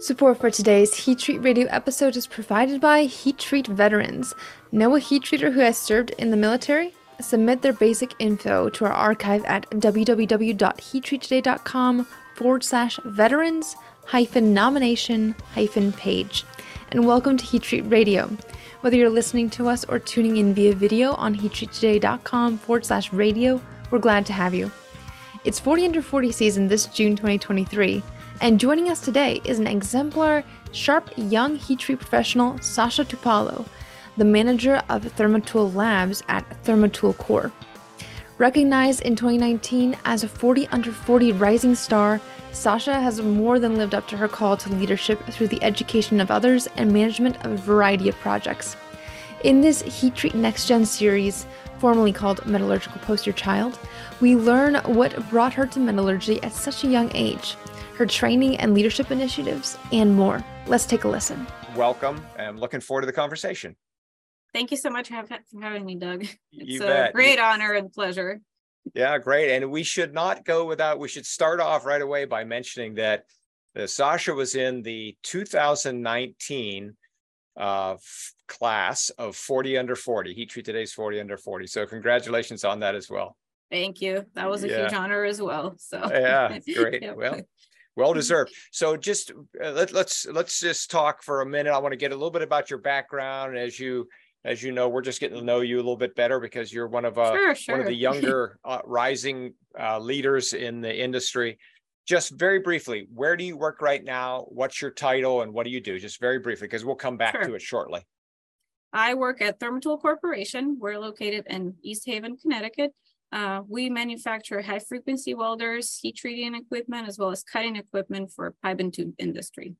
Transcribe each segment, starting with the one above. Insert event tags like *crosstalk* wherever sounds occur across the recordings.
Support for today's Heat Treat Radio episode is provided by Heat Treat Veterans. Know a heat treater who has served in the military? Submit their basic info to our archive at www.heattreattoday.com forward slash veterans hyphen nomination hyphen page. And welcome to Heat Treat Radio. Whether you're listening to us or tuning in via video on heattreattoday.com forward slash radio, we're glad to have you. It's 40 under 40 season this June 2023. And joining us today is an exemplar, sharp, young heat treat professional, Sasha Tupalo, the manager of Thermatool Labs at Thermatool Corp. Recognized in 2019 as a 40 under 40 rising star, Sasha has more than lived up to her call to leadership through the education of others and management of a variety of projects. In this Heat Treat Next Gen series, formerly called Metallurgical Poster Child, we learn what brought her to metallurgy at such a young age her training and leadership initiatives, and more. Let's take a listen. Welcome. I'm looking forward to the conversation. Thank you so much for having me, Doug. It's You a bet. great honor and pleasure. Yeah, great. And we should not go without, we should start off right away by mentioning that uh, Sasha was in the 2019 uh, f- class of 40 under 40. Heat Treat Today's 40 under 40. So congratulations on that as well. Thank you. That was a Yeah. huge honor as well. So Yeah, *laughs* great. Well, well deserved. So just uh, let, let's let's just talk for a minute. I want to get a little bit about your background. As you as you know, we're just getting to know you a little bit better because you're one of uh, sure, one of the *laughs* younger uh, rising uh, leaders in the industry. Just very briefly, where do you work right now? What's your title and what do you do? Just very briefly, because we'll come back to it shortly. I work at Thermatool Corporation. We're located in East Haven, Connecticut. Uh, we manufacture high frequency welders, heat treating equipment, as well as cutting equipment for pipe and tube industry.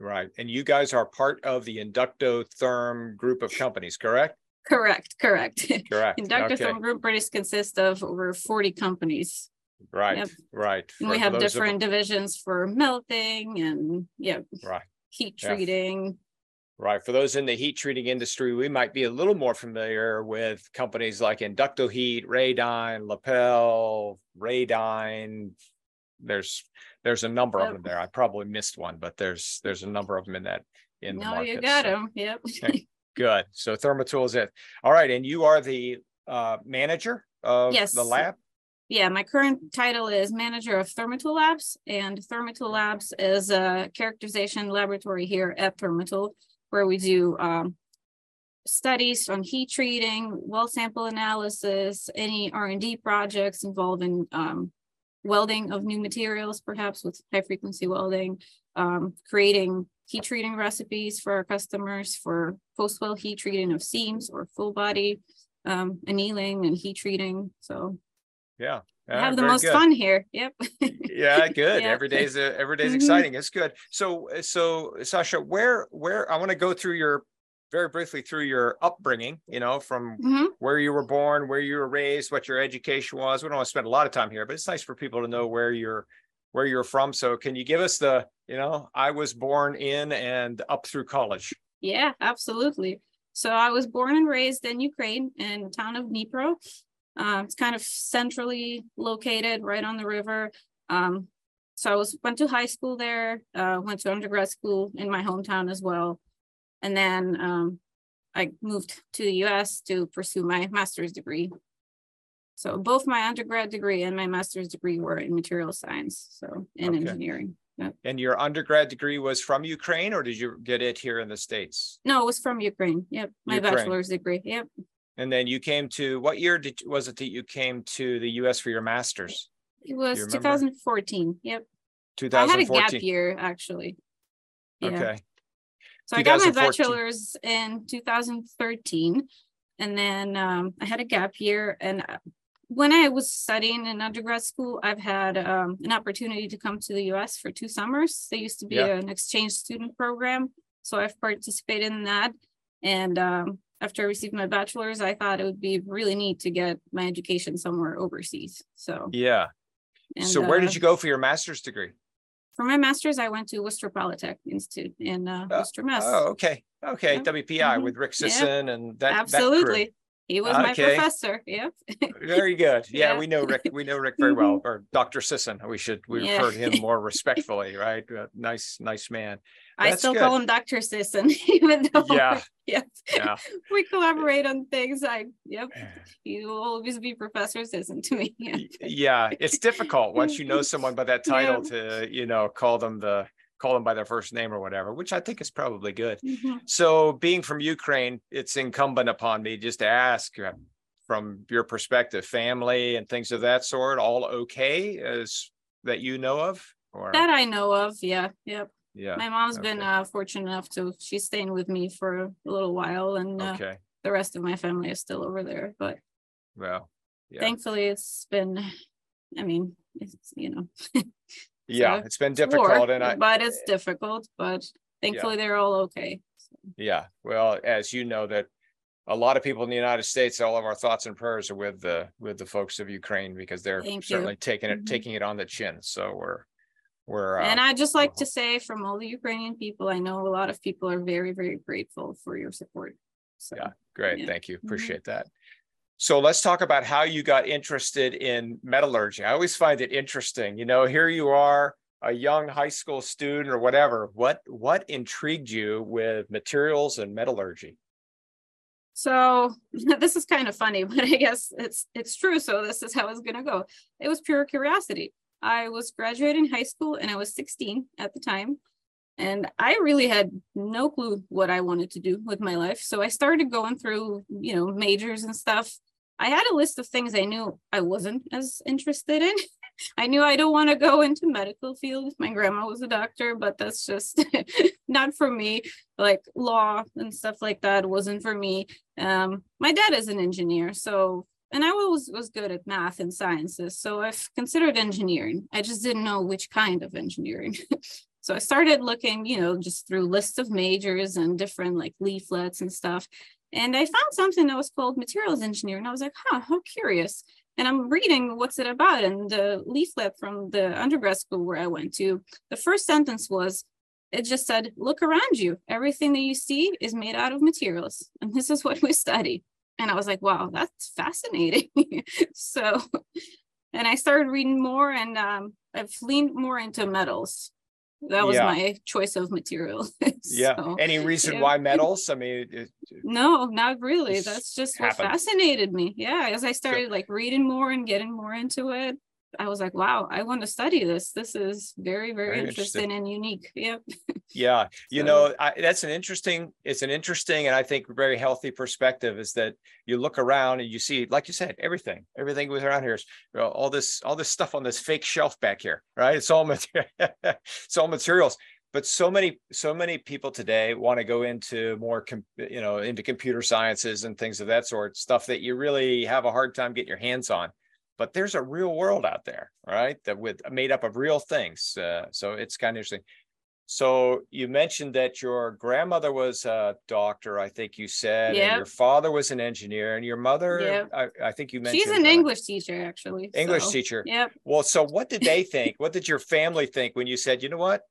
Right. And you guys are part of the Inductotherm group of companies, correct? Correct, correct. Correct. *laughs* Inductor Okay. Therm Group British consists of over 40 companies. Right. Yep. Right. And we have those of- different divisions for melting and yeah, Right. heat treating. Right. For those in the heat treating industry, we might be a little more familiar with companies like Inductoheat, Radyne, Lepel, Radyne. There's there's a number of them there. I probably missed one, but there's there's a number of them in that in the market. No, you got so- them. Yep. Okay. *laughs* Good. So Thermatool is it. All right. And you are the uh, manager of Yes. the lab? Yeah, my current title is manager of Thermatool Labs, and Thermatool Labs is a characterization laboratory here at Thermatool, where we do um, studies on heat treating, well sample analysis, any R and D projects involving um, welding of new materials, perhaps with high frequency welding, um, creating heat treating recipes for our customers for post weld heat treating of seams or full body um, annealing and heat treating. So Yeah. Have the most good. fun here. Yep. yeah *laughs* good Yeah. every day's a, every day's Mhm. exciting it's good so so sasha where where i want to go through your very briefly through your upbringing you know from Mhm. where you were born where you were raised what your education was we don't want to spend a lot of time here but it's nice for people to know where you're where you're from so can you give us the you know i was born in and up through college Yeah, absolutely. So I was born and raised in Ukraine in the town of Dnipro. Uh, it's kind of centrally located right on the river. Um, so I was went to high school there, uh, went to undergrad school in my hometown as well. And then um, I moved to the US to pursue my master's degree. So both my undergrad degree and my master's degree were in material science, so in Okay. engineering. and your undergrad degree was from ukraine or did you get it here in the states No, it was from Ukraine. Yep, my Ukraine. bachelor's degree. Yep. And then you came to what year did was it that you came to the us for your master's It was 2014. Yep. 2014. I had a gap year actually. Yeah. Okay. So I got my bachelor's in 2013 and then um, I had a gap year and uh, when I was studying in undergrad school, I've had um, an opportunity to come to the US for two summers. There used to be Yeah. an exchange student program. So I've participated in that. And um, after I received my bachelor's, I thought it would be really neat to get my education somewhere overseas. So, Yeah. and, so where uh, did you go for your master's degree? For my master's, I went to Worcester Polytech Institute in uh, Oh, Worcester, Mass. Oh, okay. Okay. Yeah. WPI Mhm. with Rick Yeah. Sisson and that. that crew. Absolutely. He was my professor. Yep. *laughs* Very good. Yeah, Yeah. we know Rick. We know Rick very well, or Dr. Sisson. We should we Yeah. refer to him more *laughs* respectfully, right? Uh, nice, nice man. I still good. call him Dr. Sisson, *laughs* even though Yeah. yeah. Yeah. we collaborate on things. I yep. *sighs* He will always be Professor Sisson to me. Yeah. Yeah, it's difficult once you know someone by that title to you know call them the call them by their first name or whatever, which I think is probably good. Mhm. So, being from Ukraine, it's incumbent upon me just to ask uh, from your perspective, family and things of that sort, all okay as that you know of, or That I know of. Yeah. Yep. yeah, My mom's been uh, fortunate enough to she's staying with me for a little while, and uh, okay, the rest of my family is still over there. But well, yeah, thankfully, it's been. I mean, it's you know, *laughs* yeah, so it's been it's war, difficult, and I, but it's difficult. But thankfully, they're all okay. Yeah, well, as you know, that a lot of people in the United States, all of our thoughts and prayers are with the with the folks of Ukraine because they're Thank you. certainly taking it Mhm. taking it on the chin. So we're we're and uh, I just like to say, from all the Ukrainian people, I know a lot of people are very, very grateful for your support. So Yeah. great, yeah. thank you, Mhm. appreciate that. So let's talk about how you got interested in metallurgy. I always find it interesting. You know, here you are, a young high school student or whatever. What what intrigued you with materials and metallurgy? So *laughs* this is kind of funny, *laughs* but I guess it's it's true. So this is how it's gonna go. It was pure curiosity. I was graduating high school and I was 16 at the time. And I really had no clue what I wanted to do with my life. So I started going through, you know, majors and stuff. I had a list of things I knew I wasn't as interested in. *laughs* I knew I don't want to go into medical field. My grandma was a doctor, but that's just *laughs* not for me. Like law and stuff like that wasn't for me. Um, my dad is an engineer, so and I was was good at math and sciences, so I've considered engineering. I just didn't know which kind of engineering. *laughs* so I started looking, you know, just through lists of majors and different like leaflets and stuff. And I found something that was called materials engineering. I was like, huh, how curious. And I'm reading what's it about. And the leaflet from the undergrad school where I went to, the first sentence was, it just said, look around you. Everything that you see is made out of materials. And this is what we study. And I was like, wow, that's fascinating. *laughs* so, and I started reading more and um, I've leaned more into metals. That was Yeah. my choice of material. *laughs* Yeah. Any reason yeah. why *laughs* metals? I mean, it, no, not really. That's just what fascinated me. Yeah, as I started like reading more and getting more into it, I was like, wow, I want to study this. This is very, very, Very interesting. interesting and unique. Yep. Yeah, *laughs* you So- know, I, that's an interesting, it's an interesting and I think very healthy perspective is that you look around and you see, like you said, everything, everything was around here is you know, all this, all this stuff on this fake shelf back here, right? It's all material, *laughs* it's all materials. But so many, so many people today want to go into more, you know, into computer sciences and things of that sort, stuff that you really have a hard time getting your hands on. But there's a real world out there, right? That with made up of real things. Uh, so it's kind of interesting. So you mentioned that your grandmother was a doctor, I think you said, and your father was an engineer, and your mother, Yep. I, I think you mentioned She's an uh, English teacher, actually. English so, teacher. Yep. Well, so what did they *laughs* think? what did your family think when you said, you know what?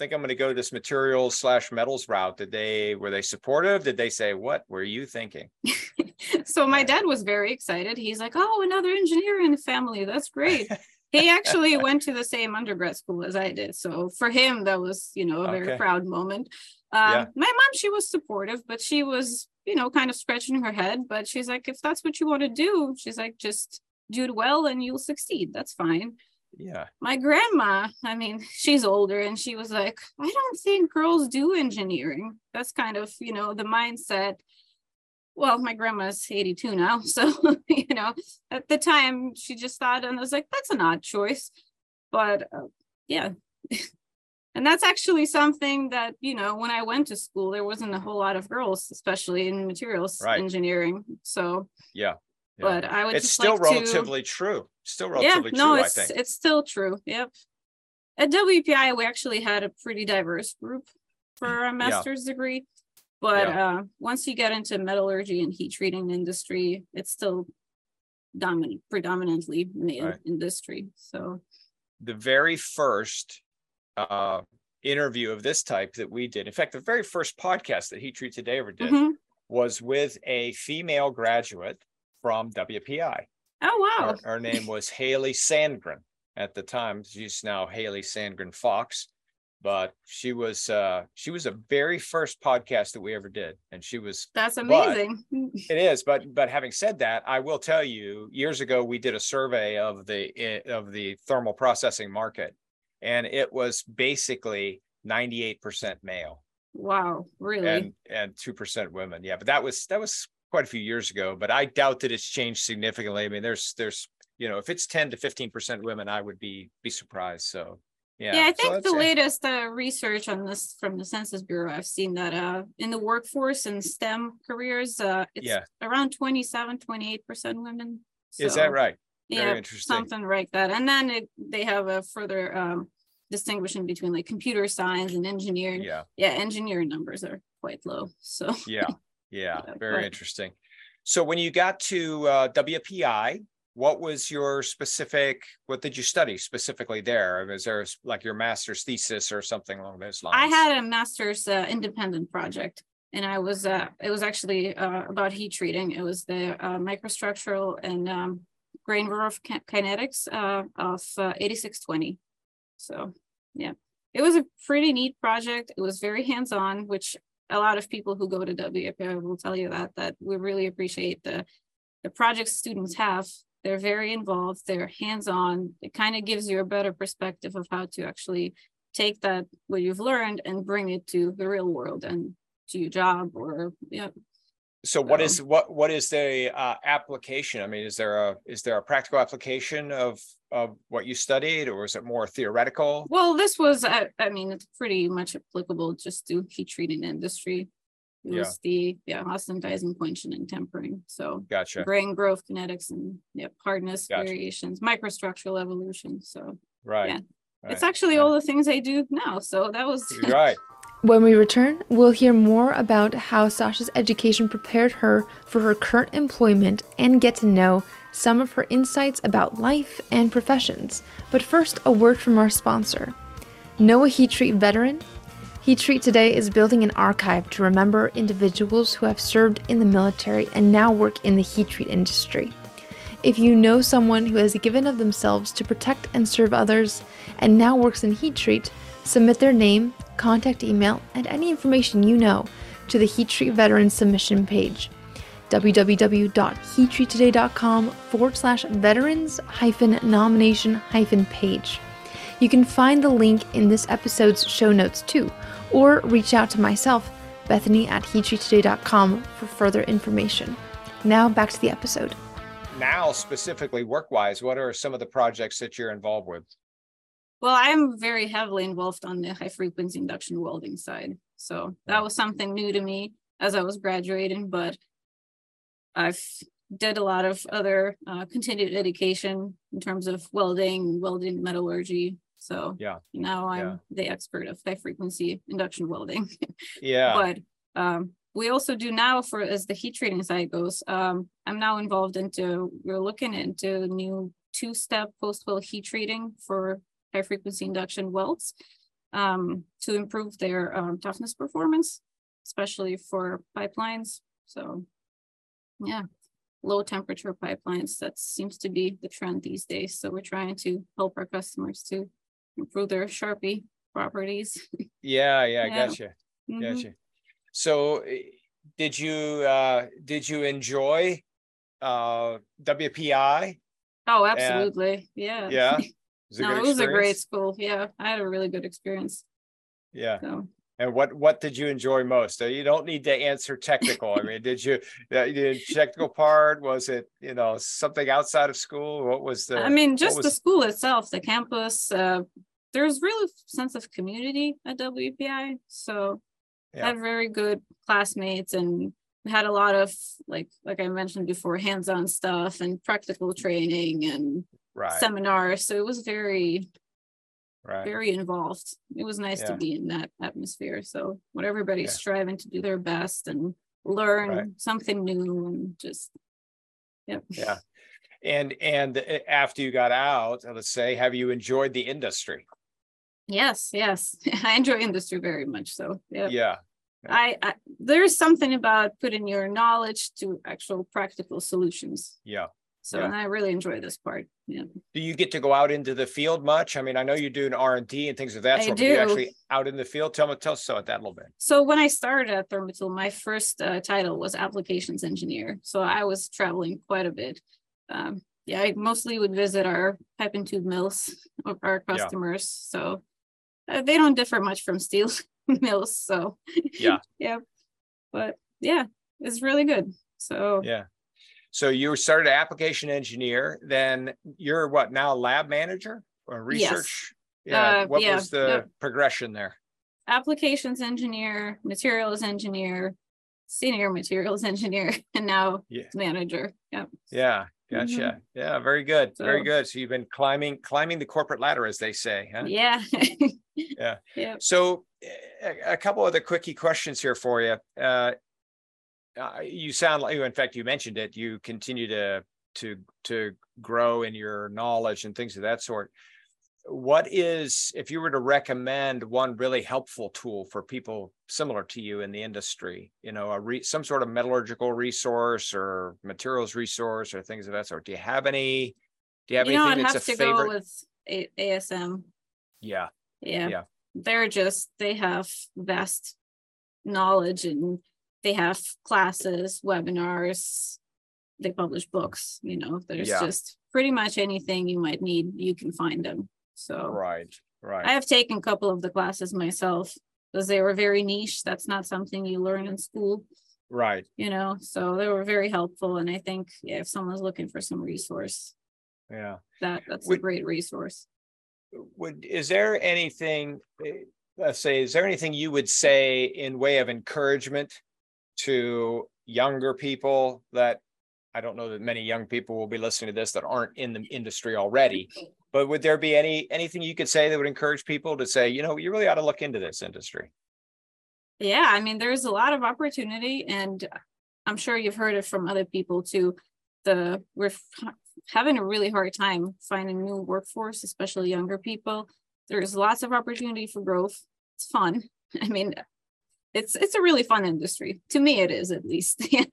Think I'm going to go this materials slash metals route. Did they were they supportive? Did they say what were you thinking? *laughs* so my dad was very excited. He's like, "Oh, another engineer in the family. That's great." *laughs* he actually went to the same undergrad school as I did, so for him that was, you know, a very Okay. proud moment. Um, Yeah. My mom, she was supportive, but she was, you know, kind of scratching her head. But she's like, "If that's what you want to do," she's like, "Just do it well, and you'll succeed. That's fine." Yeah, my grandma, I mean, she's older and she was like, I don't think girls do engineering. That's kind of, you know, the mindset. Well, my grandma's 82 now. *laughs* So, you know, at the time she just thought, and I was like, that's an odd choice. But uh, yeah. *laughs* and that's actually something that, you know, when I went to school, there wasn't a whole lot of girls, especially in materials Right. engineering. So, yeah. Yeah. but I would it's just still like to- relatively true. Still relatively yeah, no, true, I it's think. it's still true. Yep. At WPI, we actually had a pretty diverse group for a master's degree, but uh, once you get into metallurgy and heat treating industry, it's still dominant, predominantly male Right. industry. So the very first uh, interview of this type that we did. In fact, the very first podcast that Heat Treat Today ever did mhm, was with a female graduate from WPI. Oh wow. Her, her name was Haley Sandgren at the time. She's now Haley Sandgren Fox, but she was uh she was a very first podcast that we ever did, and she was That's amazing. it is. But but having said that, I will tell you, years ago we did a survey of the eh, of the thermal processing market, and it was basically ninety eight percent male wow, really? and and two percent women. Yeah, but that was that was quite a few years ago. But I doubt that it's changed significantly. I mean, there's there's you know, if it's ten to fifteen percent women, I would be be surprised. So yeah, yeah, I think that's the latest uh, research on this from the Census Bureau, I've seen that uh, in the workforce and STEM careers, uh, it's Yeah. around 27, 28% women. Is that right? Very Yeah, interesting. something like that. And then it, they have a further um, distinguishing between like computer science and engineering. Yeah, Yeah, engineering numbers are quite low. So yeah, *laughs* yeah. Yeah, Very interesting. So when you got to uh, WPI, what was your specific? What did you study specifically there? Was there like your master's thesis or something along those lines? I had a master's uh, independent project. And I was, uh, it was actually uh, about heat treating. It was the uh, microstructural and um, grain growth ki- kinetics uh, of uh, 8620. So, yeah, it was a pretty neat project. It was very hands-on, which a lot of people who go to WPI will tell you that, that we really appreciate the, the projects students have. They're very involved, they're hands-on. It kind of gives you a better perspective of how to actually take that, what you've learned and bring it to the real world and to your job or, yeah, So what So- is what what is the uh, application? I mean, is there a is there a practical application of of what you studied, or is it more theoretical? Well, this was, I, I mean, it's pretty much applicable just to heat treating industry. It Yeah. was the, yeah, austenitizing, quenching and tempering. So Gotcha. grain growth kinetics and, yeah, hardness Gotcha. variations, microstructural evolution. So Right. yeah. it's right, actually all the things I do now. So that was, You're right. *laughs* When we return, we'll hear more about how Sasha's education prepared her for her current employment and get to know some of her insights about life and professions. But first, a word from our sponsor. Know a Heat Treat veteran? Heat Treat today is building an archive to remember individuals who have served in the military and now work in the heat treat industry. If you know someone who has given of themselves to protect and serve others and now works in heat treat, submit their name, contact email, and any information you know to the Heat Treat Veterans submission page www.heattreattoday.com forward slash veterans hyphen nomination hyphen page. You can find the link in this episode's show notes too, or reach out to myself, Bethany at heattreattoday.com for further information. Now back to the episode. Now, specifically work-wise, what are some of the projects that you're involved with? Well, I'm very heavily involved on the high frequency induction welding side. So that was something new to me as I was graduating, but I've did a lot of other uh, continued education in terms of welding, welding metallurgy. So Yeah. now I'm Yeah. the expert of high frequency induction welding. *laughs* Yeah. But um, we also do now for as the heat treating side goes, um, I'm now involved into, we're looking into new two-step post-weld heat treating for high frequency induction welds um, to improve their um, toughness performance, especially for pipelines. So yeah, low temperature pipelines, that seems to be the trend these days. So we're trying to help our customers to improve their Charpy properties. *laughs* Yeah, yeah, Yeah. gotcha. Mhm. Gotcha. So eh, did you uh did you enjoy uh WPI? Oh, absolutely. Yeah. Yeah. *laughs* Was it No, it was a great school. Yeah, I had a really good experience. Yeah. So And what what did you enjoy most? You don't need to answer technical. I mean, did you *laughs* the technical part? Was it you know something outside of school? What was the? I mean, just the school itself, the campus, uh, there's really sense of community at WPI. So I had very good classmates and we had a lot of like like I mentioned before, hands-on stuff and practical training and right, seminars. So it was very, right. very involved. It was nice to be in that atmosphere. So when everybody's Yeah. striving to do their best and learn Right. something new and just Yep. Yeah. And and uh, after you got out, let's say, have you enjoyed the industry? Yes, yes. *laughs* I enjoy industry very much. So yeah. Yeah. I, I there's something about putting your knowledge to actual practical solutions. Yeah. So Yeah. I really enjoy this part. Yeah. Do you get to go out into the field much? I mean, I know you're doing R and D and things of that I sort. but you do. actually out in the field. Tell me, tell us about that a little bit. So when I started at Thermatool, my first uh, title was applications engineer. So I was traveling quite a bit. Um, yeah, I mostly would visit our pipe and tube mills of our Yeah. customers. So uh, they don't differ much from steel *laughs* mills. So Yeah. *laughs* yeah, but yeah, it's really good. So Yeah. So you started application engineer, then you're what now lab manager or Yes. research? Yeah. Uh, What yeah, was the yep. progression there? applications engineer, materials engineer, senior materials engineer, *laughs* and now Yeah. manager. Yep. Yeah. Gotcha. Yeah. Very good. Very good. So you've been climbing, climbing the corporate ladder, as they say, huh? Yeah. *laughs* Yeah. Yeah. So a, a couple other quickie questions here for you. Uh, uh, you sound like, in fact, you mentioned it, you continue to, to, to grow in your knowledge and things of that sort. What is, if you were to recommend one really helpful tool for people similar to you in the industry, you know, a re, some sort of metallurgical resource or materials resource or things of that sort, do you have any? Do you have You know, I'd anything have to go with A- ASM. Yeah, Yeah. Yeah. They're just, they have vast knowledge and they have classes, webinars. They publish books, you know, there's Yeah. just pretty much anything you might need, you can find them. So right, right. I have taken a couple of the classes myself because they were very niche. That's not something you learn in school, Right. you know, so they were very helpful. And I think, yeah, if someone's looking for some resource, Yeah. that that's a great resource. Would, is there anything, eh, let's say, is there anything you would say in way of encouragement to younger people that, I don't know that many young people will be listening to this that aren't in the industry already, but would there be any, anything you could say that would encourage people to say, you know, you really ought to look into this industry? Yeah, I mean, there's a lot of opportunity and I'm sure you've heard it from other people too. The, we're having a really hard time finding new workforce, especially younger people. There's lots of opportunity for growth. It's fun. *laughs* I mean, it's, it's a really fun industry. To me, it is at least. *laughs* Yeah.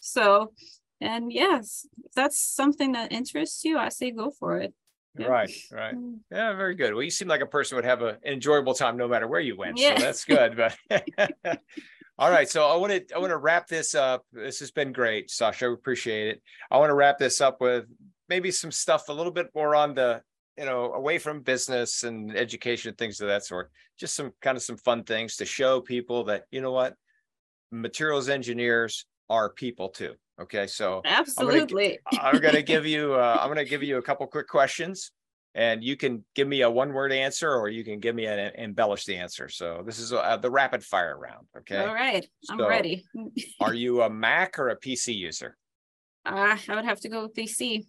So, and yes, if that's something that interests you, I say go for it. Yeah. Right, right. Mm. Yeah, very good. Well, you seem like a person would have a, an enjoyable time no matter where you went. So Yeah. that's good. But *laughs* *laughs* all right. So I want to I want to wrap this up. This has been great, Sasha. We appreciate it. I want to wrap this up with maybe some stuff a little bit more on the, you know, away from business and education, things of that sort. Just some kind of some fun things to show people that, you know what, materials engineers are people too. Okay. So Absolutely. I'm gonna give you, uh, I'm gonna give you a couple quick questions. And you can give me a one word answer or you can give me an embellish the answer. So this is uh, the rapid fire round. Okay. All right, I'm So- ready. Are *laughs* you a Mac or a PC user? Uh, I would have to go with PC.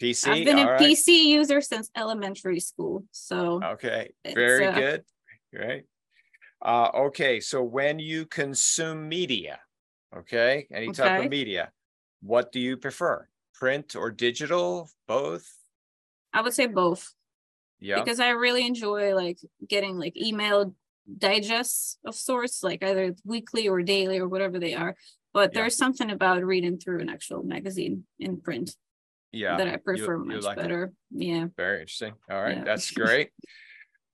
PC. I've been a right. PC user since elementary school. So Okay, very uh, good. Great. Uh, okay, so when you consume media, okay, any type of media, what do you prefer? Print or digital? Both? I would say both Yeah. because I really enjoy like getting like email digests of sorts, like either weekly or daily or whatever they are. But Yeah. there's something about reading through an actual magazine in print Yeah. that I prefer you much like it? better. Yeah. Very interesting. All right, Yeah. that's *laughs* great.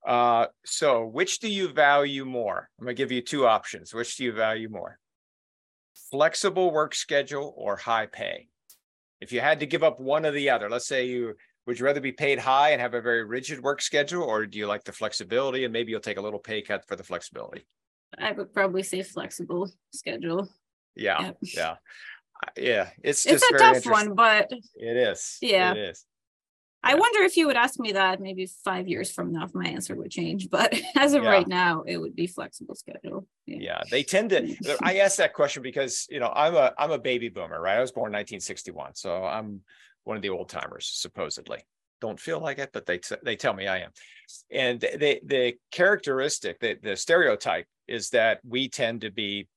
Uh, so which do you value more? I'm gonna give you two options. Which do you value more? Flexible work schedule or high pay? If you had to give up one or the other, let's say you, would you rather be paid high and have a very rigid work schedule, or do you like the flexibility and maybe you'll take a little pay cut for the flexibility? I would probably say flexible schedule. Yeah, Yeah. yeah. Yeah, it's It's a tough one, but It is. Yeah. It is. I Yeah. wonder if you would ask me that maybe five years from now, if my answer would change. But *laughs* as of Yeah. right now, it would be flexible schedule. Yeah, they tend to. *laughs* I asked that question because you know I'm a I'm a baby boomer, right? I was born in 1961, so I'm one of the old timers, supposedly. Don't feel like it, but they t- they tell me I am. And the the characteristic, the the stereotype is that we tend to be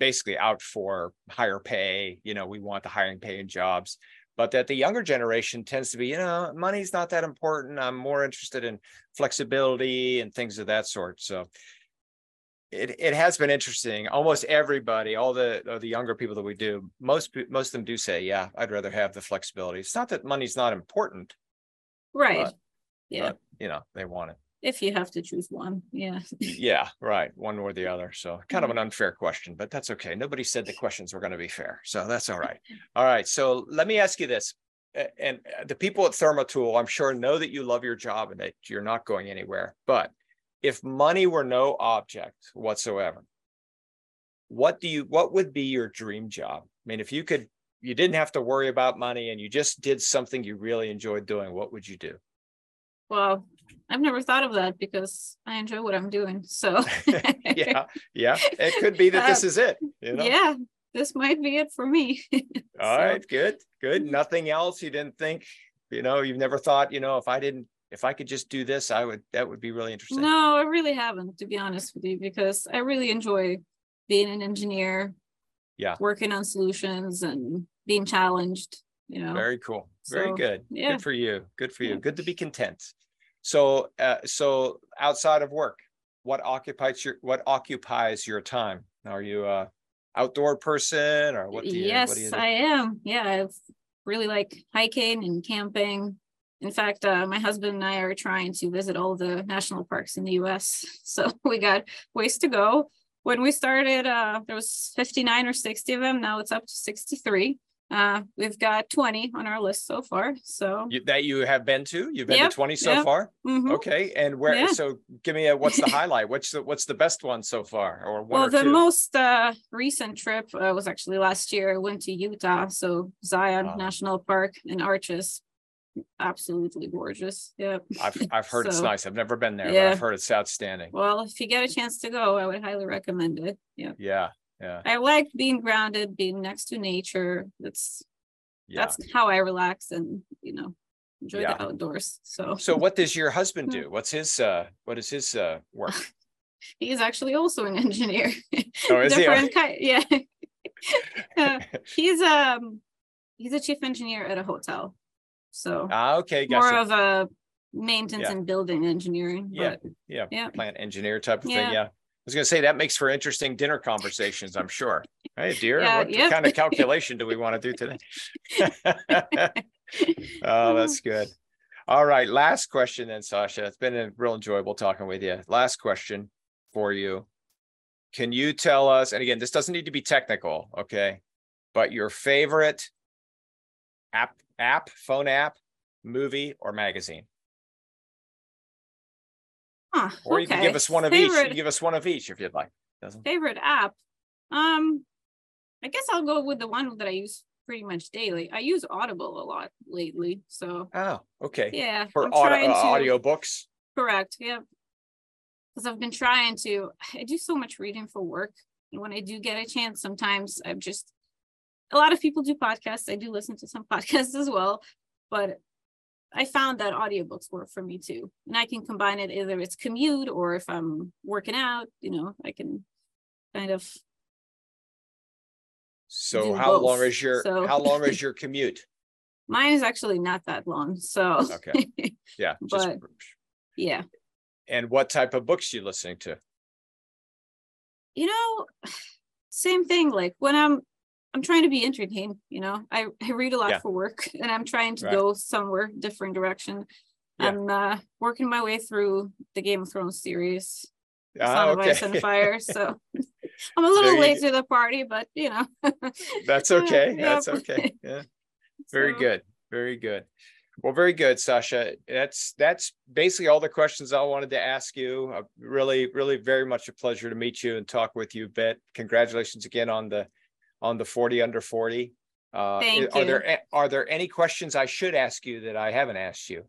basically out for higher pay. You know, we want the hiring paying jobs, but that the younger generation tends to be, you know, money's not that important. I'm more interested in flexibility and things of that sort. So it, it has been interesting. Almost everybody, all the uh, the younger people that we do, most most of them do say, "Yeah, I'd rather have the flexibility." It's not that money's not important, Right. But- yeah. but you know they want it. If you have to choose one. Yeah. *laughs* Yeah, right, one or the other. So kind of an unfair question, but that's okay. Nobody said the questions were going to be fair, so that's all right. *laughs* All right, so let me ask you this. And uh, the people at Thermatool, I'm sure know that you love your job and that you're not going anywhere. But if money were no object whatsoever, what do you what would be your dream job? I mean, if you could you didn't have to worry about money and you just did something you really enjoyed doing, what would you do? Well, I've never thought of that because I enjoy what I'm doing. So *laughs* yeah, yeah. It could be that this Uh, is it. You know? yeah, this might be it for me. *laughs* All So- right, good, good. Nothing else you didn't think, you know, you've never thought, you know, if I didn't, if I could just do this, I would, that would be really interesting. No, I really haven't, to be honest with you, because I really enjoy being an engineer. Yeah. Working on solutions and being challenged, you know. Very cool. Very So, good. yeah. Good for you. Good for you. Yeah. Good to be content. So, uh, so outside of work, what occupies your, what occupies your time? Are you a outdoor person or what do you, what do you yes, do? I am. Yeah, I really like hiking and camping. In fact, uh, my husband and I are trying to visit all the national parks in the US. *laughs* So we got ways to go. When we started, uh, there was 59 or 60 of them. Now it's up to 63. Uh, we've got 20 on our list so far. So You- That you have been to? You've been Yep, to twenty so yep. far? mhm. Okay, and where, Yeah. so give me a, what's the *laughs* highlight? What's the, what's the best one so far or one well, or the two? most uh, recent trip uh, was actually last year. I went to Utah, so Zion Wow. National Park and Arches, absolutely gorgeous. Yep. I've, *laughs* I've heard it's nice. I've never been there, but yeah. I've heard it's outstanding. Well, if you get a chance to go, I would highly recommend it. Yeah. Yeah, yeah, I like being grounded, being next to nature. That's yeah. that's how I relax and you know enjoy Yeah. the outdoors. So So what does your husband *laughs* do? What's his, uh, what is his, uh, work? *laughs* he's actually also an engineer. Oh, *laughs* is he? Kind, yeah. Uh, he's um he's a chief engineer at a hotel. So Ah, okay, gotcha. more of a maintenance Yeah. and building engineering. Yeah. but Yeah, yeah. plant engineer type of thing, Yeah. Was gonna say that makes for interesting dinner conversations, I'm sure. Hey dear, Yeah, what yep. kind of *laughs* calculation do we want to do today? *laughs* *laughs* Oh, that's good. All right, last question then, Sasha. It's been a real enjoyable talking with you. Last question for you. Can you tell us, and again, this doesn't need to be technical, okay? But your favorite app, app, phone app, movie, or magazine? Huh, Or you can give us one of each. You can give us one of each if you'd like. Doesn't? favorite app um i guess i'll go with the one that i use pretty much daily i use audible a lot lately so Oh, okay. yeah For I'm audio, uh, to- audio books. correct yeah because i've been trying to i do so much reading for work and when i do get a chance sometimes i'm just a lot of people do podcasts i do listen to some *laughs* podcasts as well but i found that audiobooks work for me too and i can combine it either it's commute or if i'm working out you know i can kind of So how long is your, so- how long is *laughs* your commute? Mine is actually not that long. So, Okay. *laughs* Yeah. just- But- yeah, And what type of books you listening to? you know, *sighs* same thing. Like when I'm, I'm trying to be entertained. You know, I I read a lot Yeah. for work, *laughs* and I'm trying to Right. go somewhere different direction. Yeah. I'm uh, working my way through the Game of Thrones series, Ah, Song of Ice and Fire. *laughs* So *laughs* I'm a little There you late to the party, but you know, That's okay. That's okay. Yeah. Very So, good. Very good. Well, very good, Sasha. That's that's basically all the questions I wanted to ask you. Uh, really, really, very much a pleasure to meet you and talk with you a bit. Congratulations again on the on the forty under forty. Uh, Thank are you. there are there any questions I should ask you that I haven't asked you?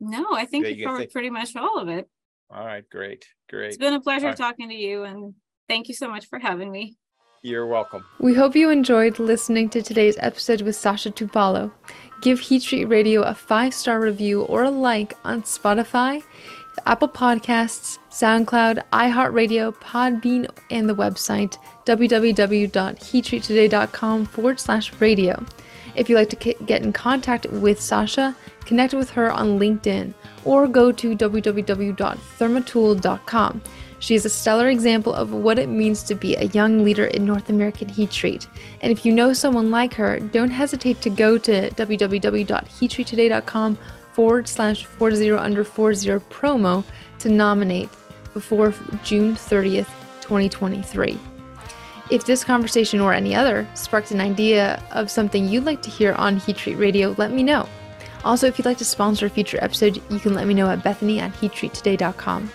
No, I think That you you covered think- pretty much all of it. All right, great, great. It's been a pleasure Alright. talking to you, and thank you so much for having me. You're welcome. We hope you enjoyed listening to today's episode with Sasha Tupalo. Give Heat Treat Radio a five star review or a like on Spotify, Apple Podcasts, SoundCloud, iHeartRadio, Podbean, and the website www.heattreattoday.com forward slash radio. If you'd like to ki- get in contact with Sasha, connect with her on LinkedIn or go to www.thermatool.com. She is a stellar example of what it means to be a young leader in North American heat treat. And if you know someone like her, don't hesitate to go to www.heattreattoday.com forward slash 40 under 40 promo to nominate before June 30th, 2023. If this conversation or any other sparked an idea of something you'd like to hear on Heat Treat Radio, let me know. Also, if you'd like to sponsor a future episode, you can let me know at bethany at heattreattoday.com.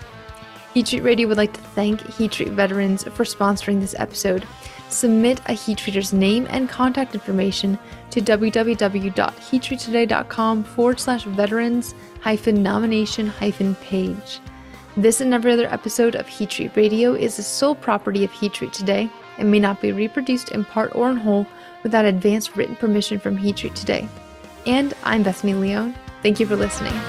Heat Treat Radio would like to thank Heat Treat veterans for sponsoring this episode. Submit a heat treater's name and contact information to www.heattreattoday.com forward slash veterans hyphen nomination hyphen page. This and every other episode of Heat Treat Radio is the sole property of Heat Treat Today and may not be reproduced in part or in whole without advance written permission from Heat Treat Today. And I'm Bethany Leone. Thank you for listening.